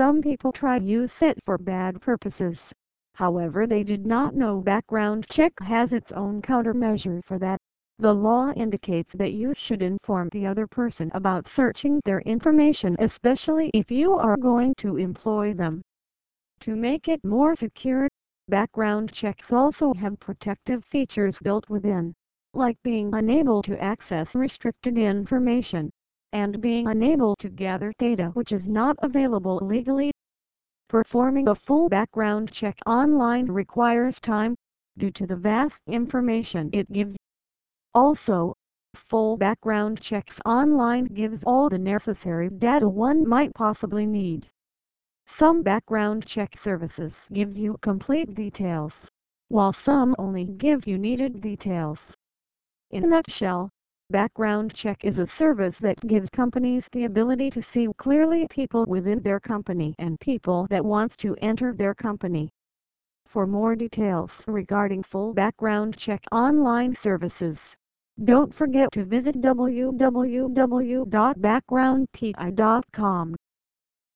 Some people try use it for bad purposes. However they did not know background check has its own countermeasure for that. The law indicates that you should inform the other person about searching their information especially if you are going to employ them. To make it more secure, background checks also have protective features built within, like being unable to access restricted information and being unable to gather data which is not available legally. Performing a full background check online requires time, due to the vast information it gives. Also, full background checks online gives all the necessary data one might possibly need. Some background check services gives you complete details, while some only give you needed details. In a nutshell, Background check is a service that gives companies the ability to see clearly people within their company and people that wants to enter their company. For more details regarding full background check online services, don't forget to visit www.backgroundpi.com.